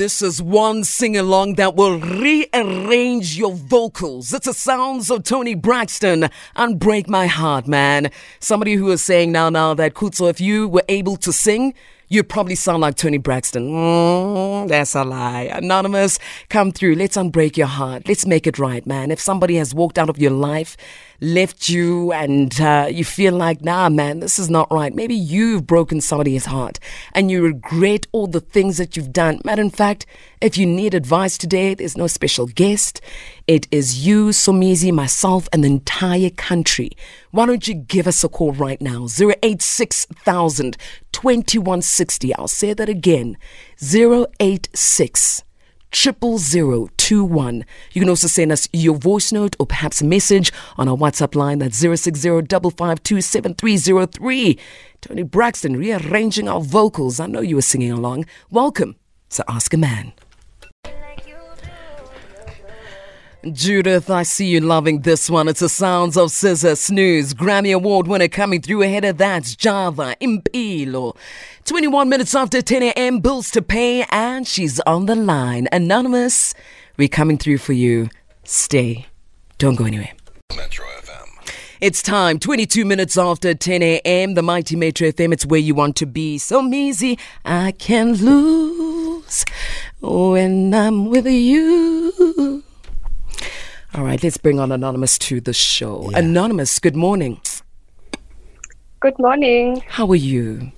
this is one sing along that will rearrange your vocals. It's the sounds of Toni Braxton and Break My Heart, man. Somebody who is saying now, now that Khutso, if you were able to sing, you probably sound like Toni Braxton. Mm, that's a lie. Anonymous, come through. Let's unbreak your heart. Let's make it right, man. If somebody has walked out of your life, left you, and uh, you feel like, nah, man, this is not right. Maybe you've broken somebody's heart and you regret all the things that you've done. Matter in fact, if you need advice today, there's no special guest. It is you, Somizi, myself, and the entire country. Why don't you give us a call right now? 086,000 2160. I'll say that again 086 triple zero two one. You can also send us your voice note or perhaps a message on our WhatsApp line that's zero six zero double five two seven three zero three. Toni Braxton rearranging our vocals. I know you were singing along. Welcome to Ask a Man. Judith, I see you loving this one. It's the sounds of Scissor Snooze. Grammy Award winner coming through ahead of that. Java Impilo. 21 minutes after 10 a.m. Bills to pay, and she's on the line. Anonymous, we're coming through for you. Stay. Don't go anywhere. Metro FM. It's time, 22 minutes after 10 a.m. The mighty Metro FM, it's where you want to be. So easy, I can lose when I'm with you. All right, let's bring on Anonymous to the show. Yeah. Anonymous, good morning. Good morning. How are you?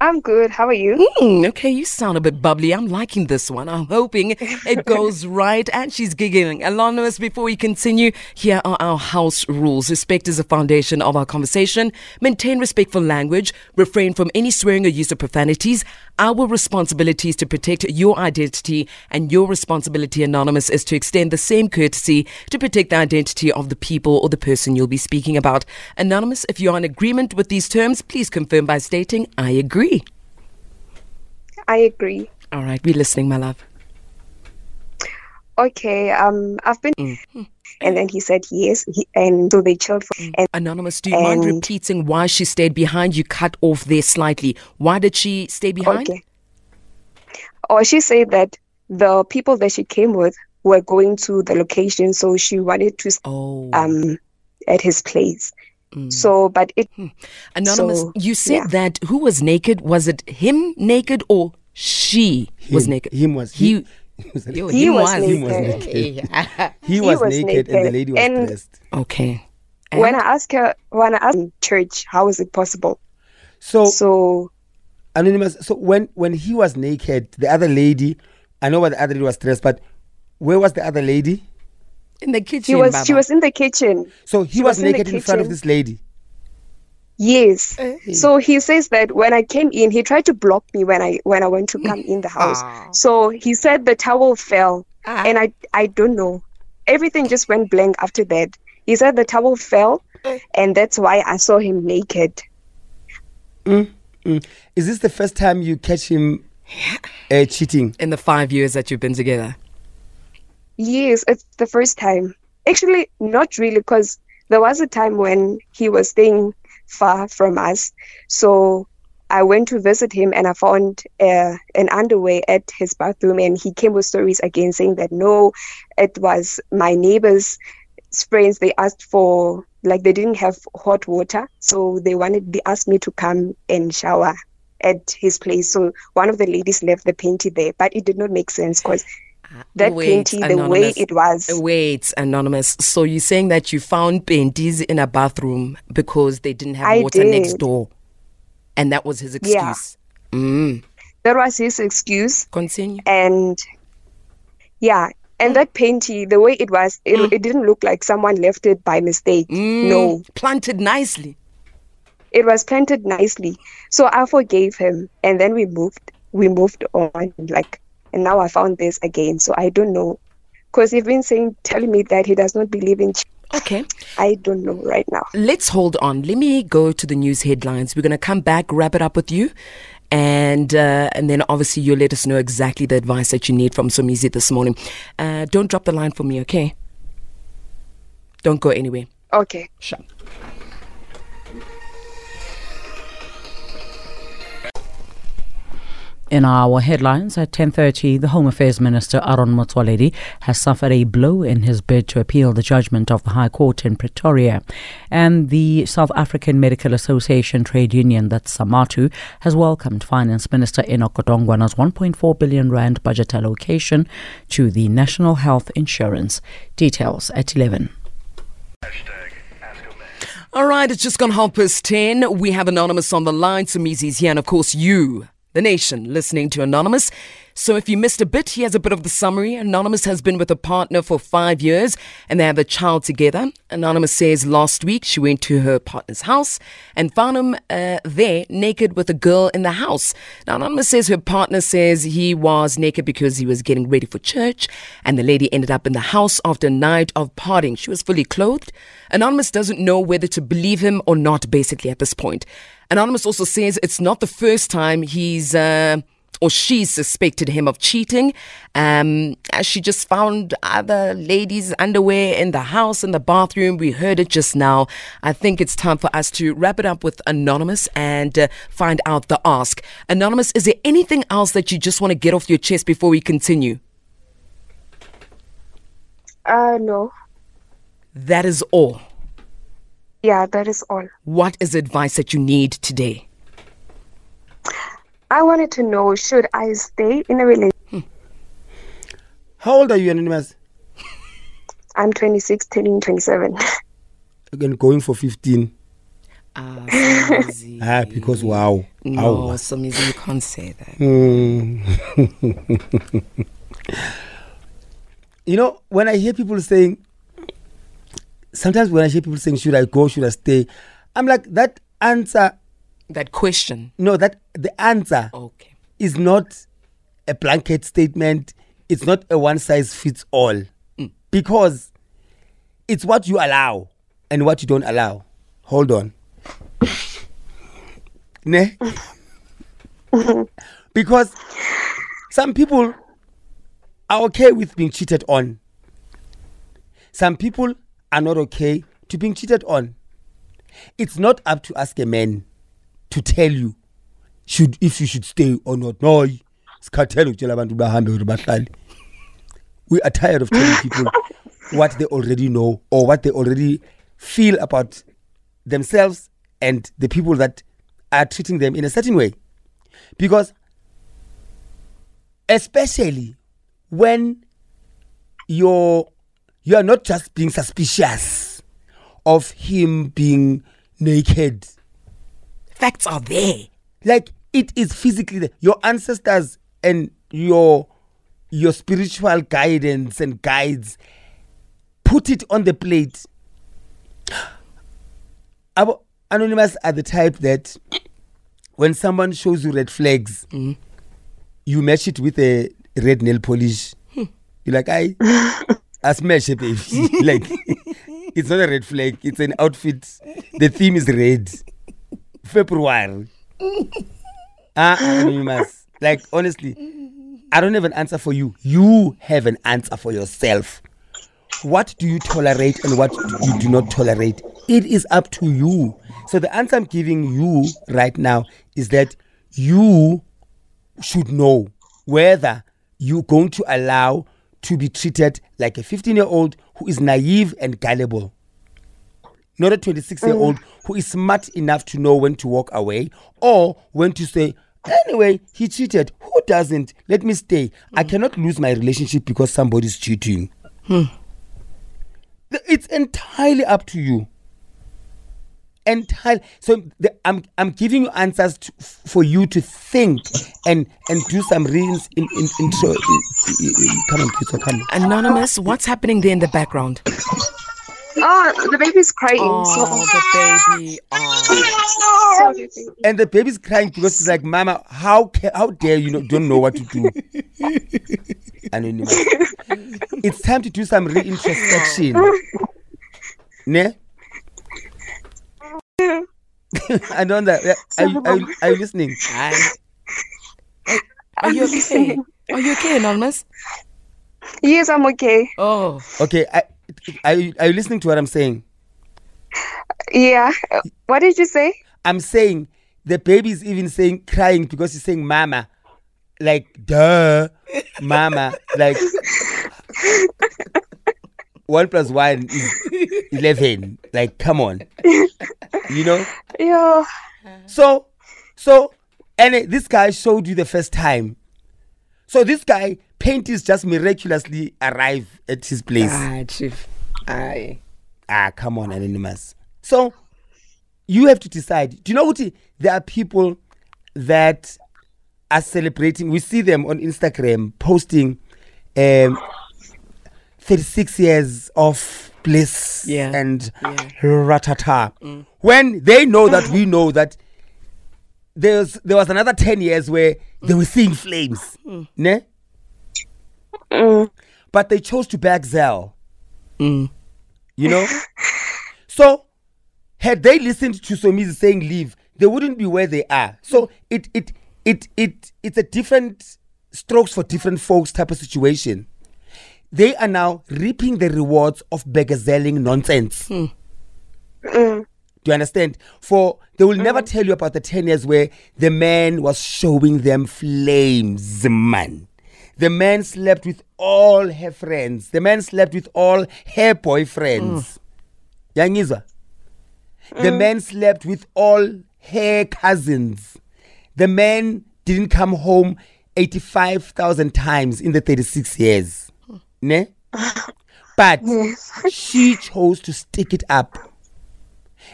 I'm good. How are you? Mm, okay, you sound a bit bubbly. I'm liking this one. I'm hoping it goes right. And she's giggling. Anonymous, before we continue, here are our house rules. Respect is the foundation of our conversation. Maintain respectful language. Refrain from any swearing or use of profanities. Our responsibility is to protect your identity, and your responsibility, Anonymous, is to extend the same courtesy to protect the identity of the people or the person you'll be speaking about. Anonymous, if you're in agreement with these terms, please confirm by stating, I agree. I agree. All right, we're listening, my love. Okay, um, I've been. Mm. And then he said yes, he, and so they chilled. For, and, Anonymous, do you mind repeating why she stayed behind? You cut off there slightly. Why did she stay behind? Okay. Or oh, she said that the people that she came with were going to the location, so she wanted to oh. um at his place. Mm. So, but it. Hmm. Anonymous, so, you said yeah. that who was naked? Was it him naked or she him, was naked? Him was he. He, was, he, he was, was naked. He was naked. he, was, was naked, naked, and the lady was and dressed. Okay. And? When I asked her, when I asked church, how is it possible? So, so anonymous. So when when he was naked, the other lady, I know what the other lady was dressed, but where was the other lady? in the kitchen. She was Baba. she was in the kitchen. So he was, was, naked in, in, front of this lady. Yes. Uh, so he says that when I came in, he tried to block me when I when I went to come in the house. Ah. So he said the towel fell, ah. and I I don't know. Everything just went blank after that. He said the towel fell, uh. and that's why I saw him naked. Mm, mm. Is this the first time you catch him uh, cheating in the five years that you've been together? Yes, it's the first time. Actually, not really, because there was a time when he was staying far from us. So I went to visit him and I found uh, an underwear at his bathroom, and he came with stories again saying that no, it was my neighbor's friends. They asked for like they didn't have hot water, so they wanted they asked me to come and shower at his place. So one of the ladies left the panty there, but it did not make sense because that Wait, the way it was. Wait, anonymous. So you're saying that you found panties in a bathroom because they didn't have I water did. next door, and that was his excuse. Yeah. Mm. That was his excuse. Continue. And yeah, and that panty, the way it was, it, mm. it didn't look like someone left it by mistake. Mm. No, planted nicely. It was planted nicely. So I forgave him, and then we moved. We moved on. Like and now I found this again. So I don't know. Because he's been saying, telling me that he does not believe in. Okay. I don't know right now. Let's hold on. Let me go to the news headlines. We're going to come back, wrap it up with you. And uh, and then obviously you'll let us know exactly the advice that you need from Somizi this morning. Uh, don't drop the line for me, okay? Don't go anywhere. Okay. Sure. In our headlines at 10:30, the Home Affairs Minister Aaron Motsoaledi has suffered a blow in his bid to appeal the judgment of the High Court in Pretoria, and the South African Medical Association trade union, that's SAMATU, has welcomed Finance Minister Enoch Godongwana's 1.4 billion rand budget allocation to the National Health Insurance. Details at 11. All right, it's just gone half past 10. We have Anonymous on the line. Somizi's here, and of course, you the nation listening to Anonymous. So if you missed a bit, here's a bit of the summary. Anonymous has been with a partner for five years and they have a child together. Anonymous says last week she went to her partner's house and found him uh, there naked with a girl in the house. Now, Anonymous says her partner says he was naked because he was getting ready for church and the lady ended up in the house after a night of partying. She was fully clothed. Anonymous doesn't know whether to believe him or not, basically, at this point. Anonymous also says it's not the first time he's. Uh, or she suspected him of cheating. Um, she just found other ladies' underwear in the house, in the bathroom. We heard it just now. I think it's time for us to wrap it up with Anonymous and uh, find out the ask. Anonymous, is there anything else that you just want to get off your chest before we continue? Uh, no. That is all. Yeah, that is all. What is advice that you need today? I wanted to know should I stay in a relationship? Hmm. How old are you, Anonymous? I'm 26, turning 27. Again, going for 15. Ah, ah, because wow. No, wow. some you can't say that. Mm. you know, when I hear people saying sometimes when I hear people saying, "Should I go? Should I stay?" I'm like, that answer. That question. No, that the answer. Okay. Is not a blanket statement. It's not a one size fits all, mm. because it's what you allow and what you don't allow. Hold on. ne? because some people are okay with being cheated on. Some people are not okay to being cheated on. It's not up to ask a man to tell you should if you should stay or not. No, we are tired of telling people what they already know or what they already feel about themselves and the people that are treating them in a certain way. Because especially when your you are not just being suspicious of him being naked. Facts are there. Like it is physically there. Your ancestors and your your spiritual guidance and guides put it on the plate. Our anonymous are the type that when someone shows you red flags, mm-hmm. you match it with a red nail polish. Hmm. You're like, I a smash baby. like it's not a red flag, it's an outfit. The theme is red. February. Ah, uh, you. Like honestly, I don't have an answer for you. You have an answer for yourself. What do you tolerate and what you do not tolerate? It is up to you. So the answer I'm giving you right now is that you should know whether you're going to allow to be treated like a 15 year old who is naive and gullible. Not a 26 year old mm. who is smart enough to know when to walk away or when to say, anyway, he cheated. Who doesn't? Let me stay. Mm. I cannot lose my relationship because somebody's cheating. Hmm. It's entirely up to you entirely so the, i'm i'm giving you answers to, for you to think and and do some readings in in intro come on kids come anonymous what's happening there in the background Oh, the baby's crying. Oh, so. the baby. Oh. and the baby's crying because it's like, Mama, how ca- how dare you not, don't know what to do? Anonymous. it's time to do some reintrospection. ne? I know that. Are, you, are, you, are you listening? Are you okay? Are you okay, Anonymous? Yes, I'm okay. Oh. Okay. I, are, you, are you listening to what I'm saying? Yeah. What did you say? I'm saying the baby is even saying crying because he's saying mama. like duh, mama, like one plus one is eleven. Like, come on, you know. Yeah. So, so, and this guy showed you the first time. So this guy, painties just miraculously arrive at his place. Ah, chief. Aye. Ah, come on, anonymous. So you have to decide. Do you know what? There are people that are celebrating. We see them on Instagram posting um, 36 years of bliss Yeah, and yeah. ratata. When they know that we know that there's there was another 10 years where they were seeing flames. Ne? Mm. But they chose to back Zell. Mm. You know? so had they listened to Somizi saying leave, they wouldn't be where they are. So it it it it it's a different strokes for different folks type of situation. They are now reaping the rewards of begazelling nonsense. Hmm. Mm. Do you understand? For they will never mm-hmm. tell you about the 10 years where the man was showing them flames, man. The man slept with all her friends. The man slept with all her boyfriends. Mm. Yangizwa? The mm. man slept with all her cousins. The man didn't come home 85,000 times in the 36 years. Ne? But she chose to stick it up.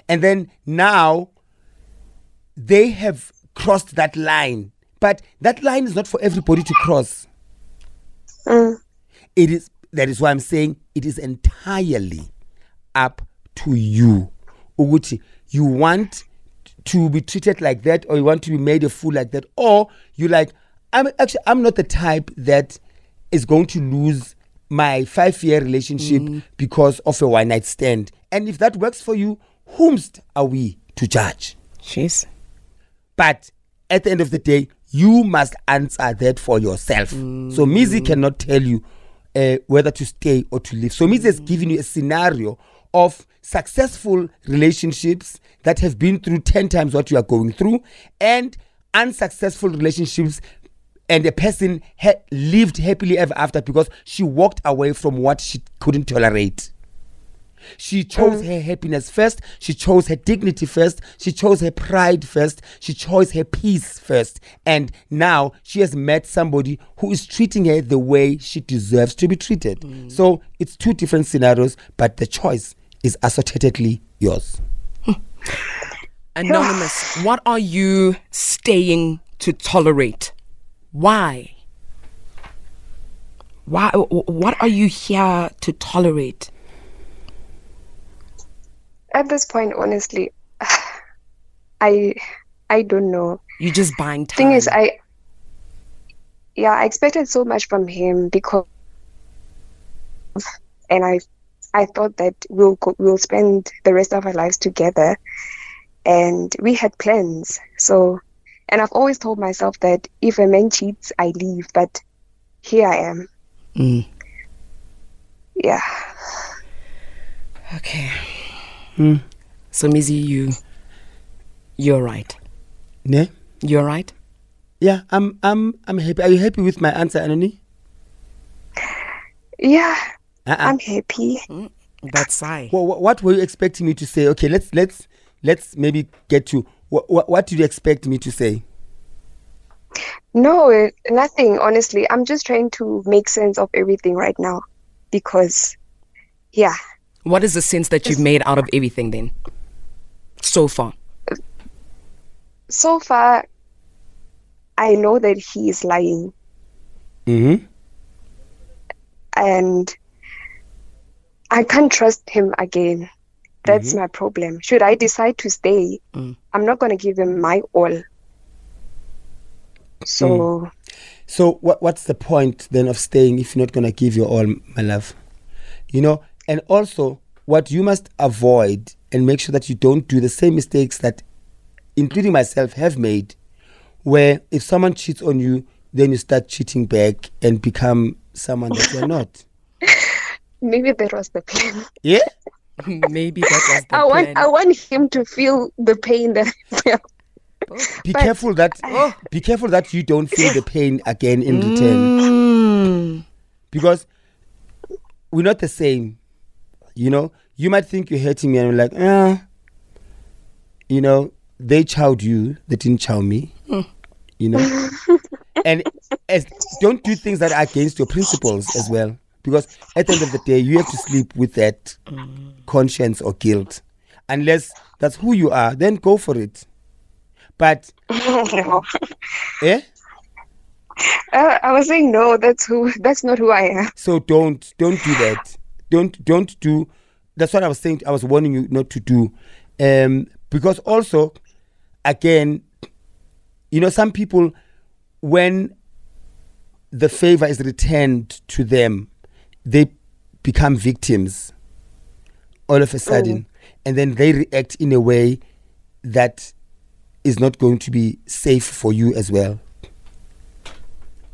And then now they have crossed that line. But that line is not for everybody to cross. Mm. It is that is why I'm saying it is entirely up to you. Uguti, you want to be treated like that or you want to be made a fool like that or you like I'm actually I'm not the type that is going to lose my 5 year relationship mm. because of a one night stand. And if that works for you, whomst are we to judge? Jeez. But at the end of the day, you must answer that for yourself. Mm. Somizi cannot tell you uh, whether to stay or to leave. Somizi has mm. given you a scenario of successful relationships that have been through 10 times what you are going through and unsuccessful relationships and the person ha- lived happily ever after because she walked away from what she couldn't tolerate. She chose mm. her happiness first. She chose her dignity first. She chose her pride first. She chose her peace first. And now she has met somebody who is treating her the way she deserves to be treated. Mm. So it's two different scenarios, but the choice is associatedly yours. Anonymous, what are you staying to tolerate? Why? Why? wh- wh- What are you here to tolerate? At this point, honestly, I I don't know. You just buying time. Thing is, I yeah, I expected so much from him because, and I I thought that we'll go, we'll spend the rest of our lives together, and we had plans. So, and I've always told myself that if a man cheats, I leave. But here I am. Mm. Yeah. Okay. So, Mizzy, you, you're right. Ne? You're right. Yeah, I'm I'm I'm happy. Are you happy with my answer, Anoni? Yeah, Uh-uh. I'm happy. That's I. Well, what were you expecting me to say? Okay, let's let's let's maybe get to what what, what did you expect me to say? No, nothing, honestly. I'm just trying to make sense of everything right now because, yeah, What is the sense that you've made out of everything then? So far. so far, I know that he is lying Mm-hmm. and I can't trust him again. That's mm-hmm. my problem. Should I decide to stay, mm. I'm not going to give him my all. So, mm. So what what's the point then of staying if you're not gonna give your all, my love? You know, and also what you must avoid and make sure that you don't do the same mistakes that including myself have made where if someone cheats on you, then you start cheating back and become someone that you're not. maybe that was the plan. Yeah? Maybe that was the I want plan. I want him to feel the pain that I felt. be But- careful that oh, be careful that you don't feel the pain again in return Mm. because we're not the same. You know, you might think you're hurting me, and I'm like, ah, you know, they chowed you, they didn't chow me. You know, and as don't do things that are against your principles as well, because at the end of the day, you have to sleep with that conscience or guilt, unless that's who you are. Then go for it. But no. eh. Uh, I was saying no. That's who. That's not who I am. So don't don't do that. Don't don't do. That's what I was saying. I was warning you not to do, um, because also, again, you know, some people, when the favor is returned to them, they become victims. All of a sudden, oh. and then they react in a way that is not going to be safe for you as well.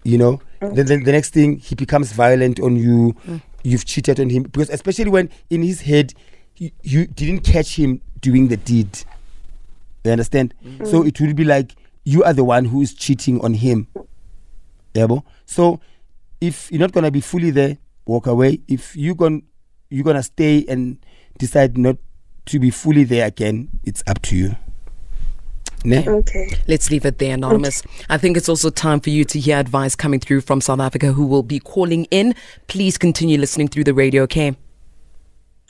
You know? Then, then the next thing he becomes violent on you. Mm. You've cheated on him. Because especially when in his head you, you didn't catch him doing the deed. You understand? Mm. So it will be like you are the one who is cheating on him. Yabo? so if you're not gonna be fully there walk away if you gon you're gonna stay and decide not to be fully there again it's up to you ne? Okay. Let's leave it there, Anonymous. I think it's also time for you to hear advice coming through from South Africa who will be calling in. Please continue listening through the radio, okay?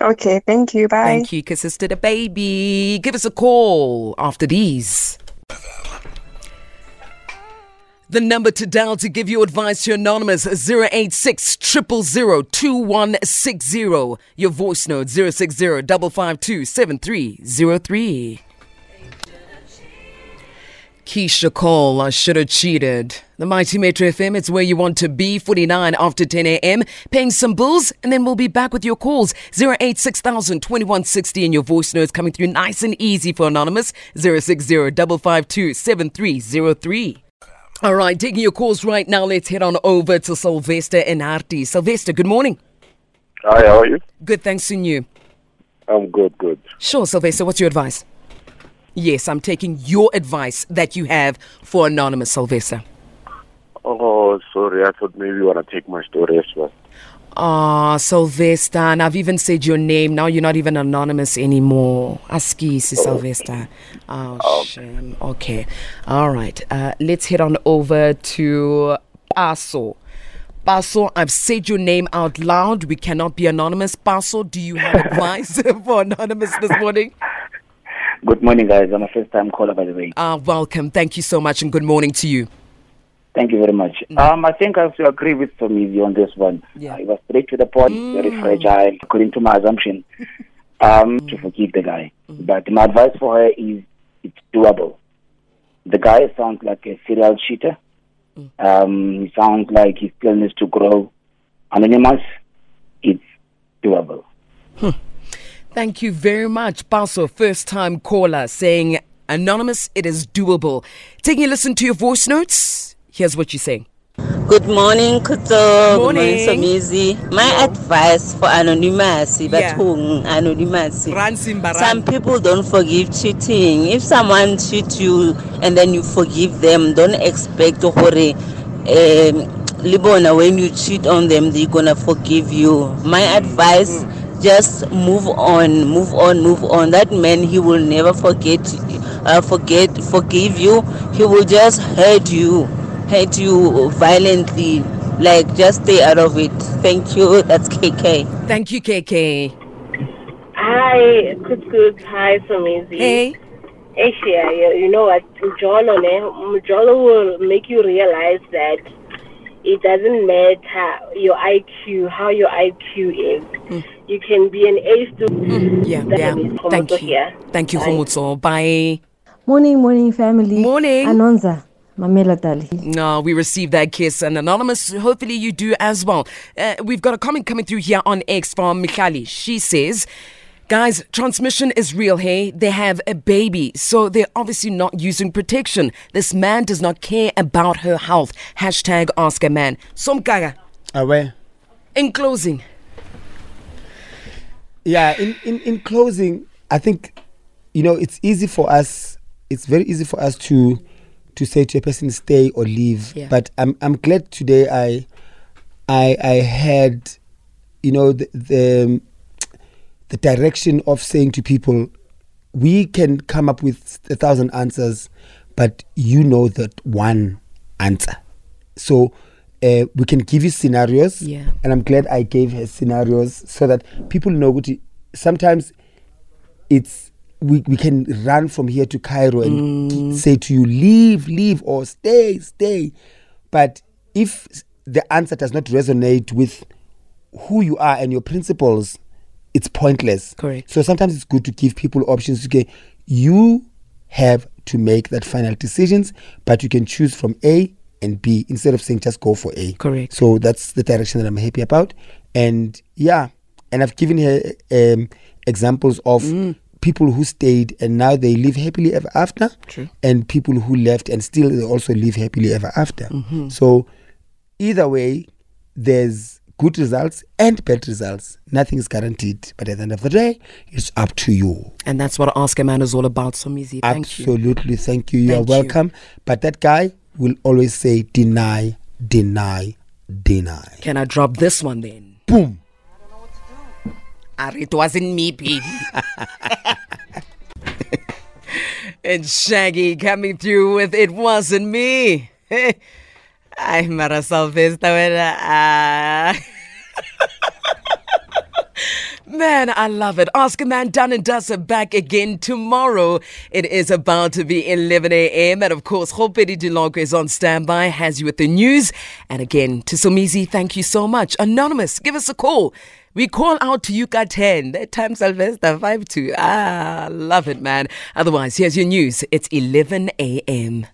Okay. Thank you. Bye. Thank you, Sister the Baby. Give us a call after these. The number to dial to give you advice to Anonymous 086 000 2160. Your voice note 060 552 7303. Keyshia Cole, I should have cheated. The Mighty Metro FM, it's where you want to be. 49 after 10 a.m. Paying some bills, and then we'll be back with your calls. 086,000 2160 and your voice notes coming through nice and easy for Anonymous. 060 552 7303. All right, taking your calls right now. Let's head on over to Sylvester and Artie. Sylvester, good morning. Hi, how are you? Good, thanks to you. I'm good, good. Sure, Sylvester, what's your advice? Yes, I'm taking your advice that you have for Anonymous, Sylvester. Oh, sorry. I thought maybe you want to take my story as well. Ah, Sylvester, and I've even said your name. Now you're not even anonymous anymore. Askisi Sylvester. Oh, shame. Okay. All right. Uh, let's head on over to Paso. Paso, I've said your name out loud. We cannot be anonymous. Paso, do you have advice for anonymous this morning? Good morning, guys. I'm a first time caller, by the way. Uh, welcome. Thank you so much, and good morning to you. Thank you very much. Um, I think I have to agree with Tomizi on this one. Yeah. Uh, it was straight to the point, very fragile, according to my assumption, um, to forgive the guy. But my advice for her is it's doable. The guy sounds like a serial cheater. Um, he sounds like he still needs to grow. Anonymous, it's doable. Thank you very much, Paso, first time caller, saying, Anonymous, it is doable. Taking a listen to your voice notes, here's what you're saying. Good morning, Kuto. Morning. Good morning, Somizi. My advice for anonymous, Yeah. bathong anonymous. Some people don't forgive cheating. If someone cheats you and then you forgive them, don't expect to hore. Um, Libona, when you cheat on them, they're gonna forgive you. My advice: just move on, move on, move on. That man, he will never forget, uh, forget, forgive you. He will just hurt you, hurt you violently. Like, just stay out of it. Thank you. That's KK. Thank you, KK. Hi, good, good. Hi, Somizi. Hey. Asia, you, uh, you know what? Mjolo, ne? Mjolo will make you realize that it doesn't matter your IQ, how your IQ is. Hmm. You can be an A student. Hmm. Yeah, That yeah. is Thank you. here. Thank you, Bye. Humutso. Bye. Morning, morning, family. Morning. Anonza, Mamela Dali. No, we received that kiss. And Anonymous, hopefully you do as well. Uh, we've got a comment coming through here on X from Michali. She says, Guys, transmission is real, hey? They have a baby, so they're obviously not using protection. This man does not care about her health. Hashtag ask a man. Somkaga. Aware. In closing, Yeah, in, in, in closing, I think, you know, it's easy for us it's very easy for us to to say to a person stay or leave. Yeah. But I'm I'm glad today I I I had you know the, the the direction of saying to people we can come up with a thousand answers but you know that one answer so uh, we can give you scenarios Yeah. and i'm glad i gave her scenarios so that people know what sometimes it's we, we can run from here to cairo and Mm. say to you leave leave or stay stay but if the answer does not resonate with who you are and your principles it's pointless Correct. so sometimes it's good to give people options okay you have to make that final decisions but you can choose from a and b instead of saying just go for a Correct. so that's the direction that i'm happy about and yeah and i've given her um, examples of Mm. People who stayed and now they live happily ever after True. and people who left and still they also live happily ever after Mm-hmm. so either way there's good results and bad results nothing is guaranteed but at the end of the day it's up to you And that's what Ask a Man is all about. So, Mizi, thank you. absolutely thank you you're Thank you. welcome but that guy will always say deny deny deny Can I drop this one then? boom Ah, It wasn't me, baby. and Shaggy coming through with It Wasn't Me. Ay, Mara Salvesta, wena. Ah. Man, I love it. Ask a man done and dusted back again tomorrow. It is about to be 11 a.m. And of course, Hopedi Dilongo is on standby, has you with the news. And again, to Somizi, thank you so much. Anonymous, give us a call. We call out to 10. That time Sylvester 5 2. Ah, love it, man. Otherwise, here's your news. It's 11 a.m.